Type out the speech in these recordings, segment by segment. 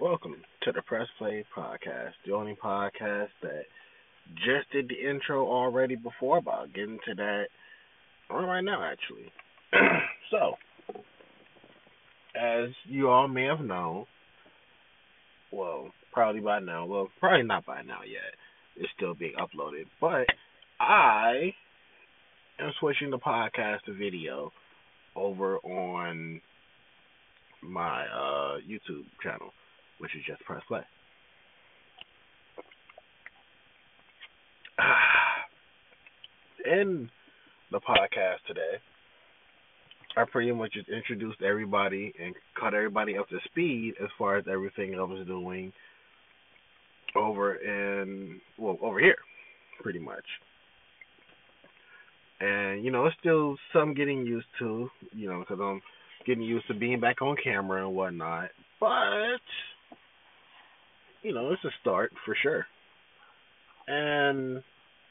Welcome to the Press Play Podcast, the only podcast that just did the intro already before, about getting to that right now, actually. so, as you all may have known, well, probably by now, well, probably not by now yet, it's still being uploaded, but I am switching the podcast to video over on my uh, YouTube channel, which is just press play. In the podcast today, I pretty much just introduced everybody and caught everybody up to speed as far as everything I was doing over in well over here, pretty much. And you know, it's still some getting used to, you know, because I'm getting used to being back on camera and whatnot. But you know, it's a start for sure. And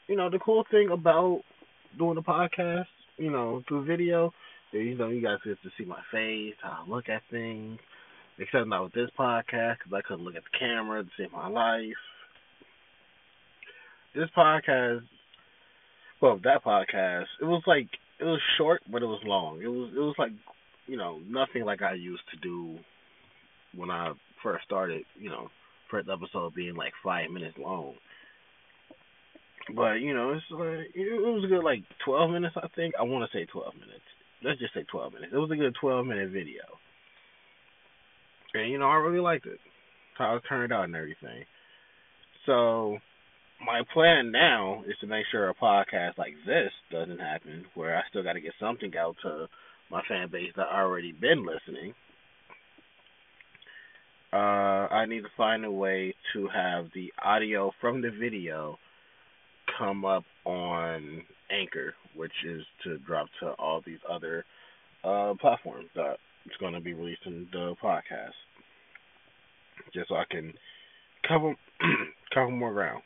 you know, the cool thing about doing a podcast, you know, through video, you know, you guys get to see my face, how I look at things. Except not with this podcast, because I couldn't look at the camera to save my life. This podcast, well, that podcast, it was like it was short, but it was long. It was it was like you know nothing like I used to do when I first started. You know, first episode being like five minutes long. But you know, it's like it was a good like twelve minutes. I think I want to say twelve minutes. Let's just say twelve minutes. It was a good twelve minute video, and you know I really liked it. How it turned out and everything. So my plan now is to make sure a podcast like this doesn't happen, where I still got to get something out to my fan base that already been listening. Uh, I need to find a way to have the audio from the video come up on Anchor, which is to drop to all these other uh, platforms that it's going to be releasing the podcast, just so I can cover cover more ground.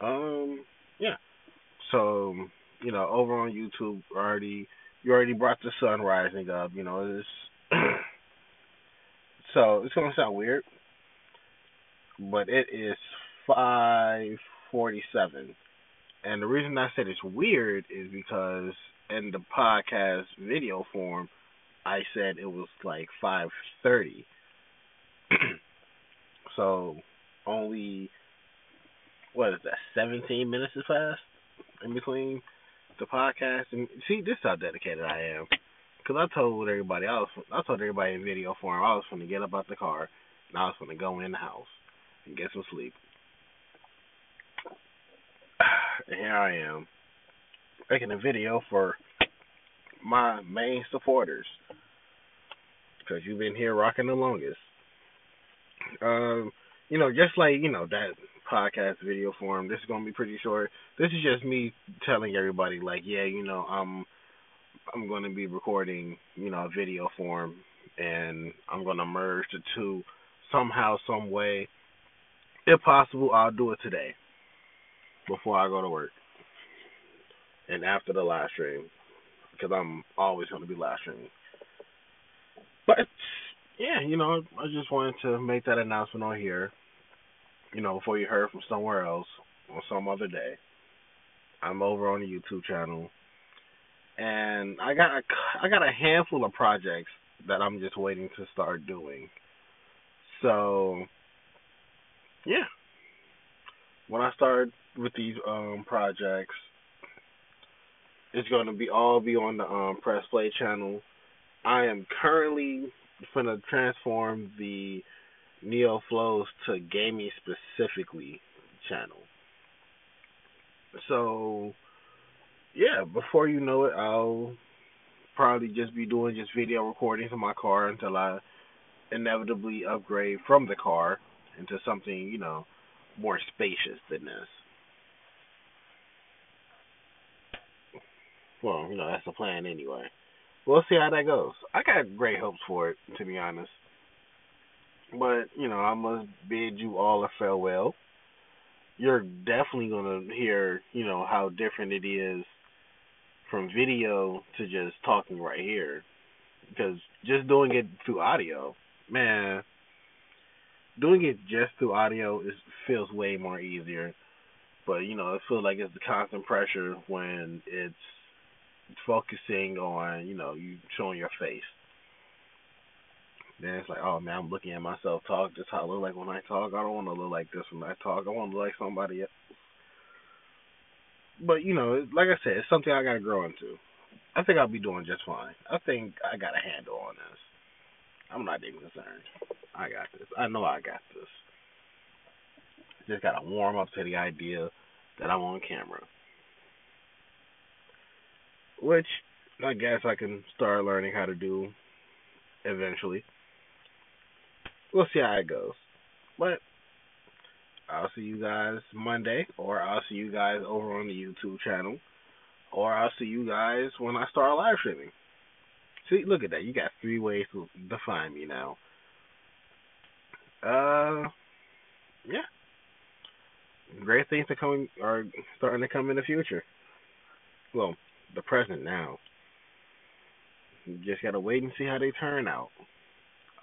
Um, yeah. So you know, over on YouTube, already you already brought the sun rising up. You know, it's so it's gonna sound weird, but it is five forty seven, and the reason I said it's weird is because in the podcast video form, I said it was like five thirty. so only what is that? Seventeen minutes is passed in between the podcast. And see, this is how dedicated I am. Cause I told everybody I was, I told everybody in video form I was going to get up out the car and I was going to go in the house and get some sleep. And here I am making a video for my main supporters because you've been here rocking the longest. Um, you know, just like you know that podcast video form. This is gonna be pretty short. This is just me telling everybody, like, yeah, you know, I'm I'm gonna be recording, you know, a video form, and I'm gonna merge the two somehow, some way. If possible, I'll do it today before I go to work and after the live stream because I'm always gonna be live streaming. But yeah, you know, I just wanted to make that announcement on here you know, before you heard from somewhere else on some other day. I'm over on the YouTube channel, and I got a, I got a handful of projects that I'm just waiting to start doing. So, yeah, when I start with these um, projects, it's going to be all be on the um, Press Play channel. I am currently going to transform the Neo Flows to gaming specifically channel. So yeah, before you know it, I'll probably just be doing just video recordings in my car until I inevitably upgrade from the car into something, you know, more spacious than this. Well, you know, that's the plan anyway. We'll see how that goes. I got great hopes for it, to be honest. But, you know, I must bid you all a farewell. You're definitely going to hear, you know, how different it is from video to just talking right here. Because just doing it through audio, man, doing it just through audio is feels way more easier. But you know, it feels like it's the constant pressure when it's focusing on you know you showing your face. Then it's like, oh man, I'm looking at myself talk. Just how I look like when I talk. I don't want to look like this when I talk. I want to look like somebody else. But you know, like I said, it's something I gotta grow into. I think I'll be doing just fine. I think I got a handle on this. I'm not even concerned. I got this. I know I got this. Just gotta warm up to the idea that I'm on camera. Which I guess I can start learning how to do eventually. We'll see how it goes. But I'll see you guys Monday, or I'll see you guys over on the YouTube channel, or I'll see you guys when I start live streaming. See, look at that. You got three ways to define me now. Uh, yeah. Great things are coming are starting to come in the future. Well, the present now. You just gotta wait and see how they turn out.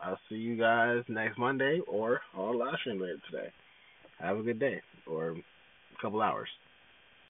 I'll see you guys next Monday or on live stream later today. Have a good day or a couple hours.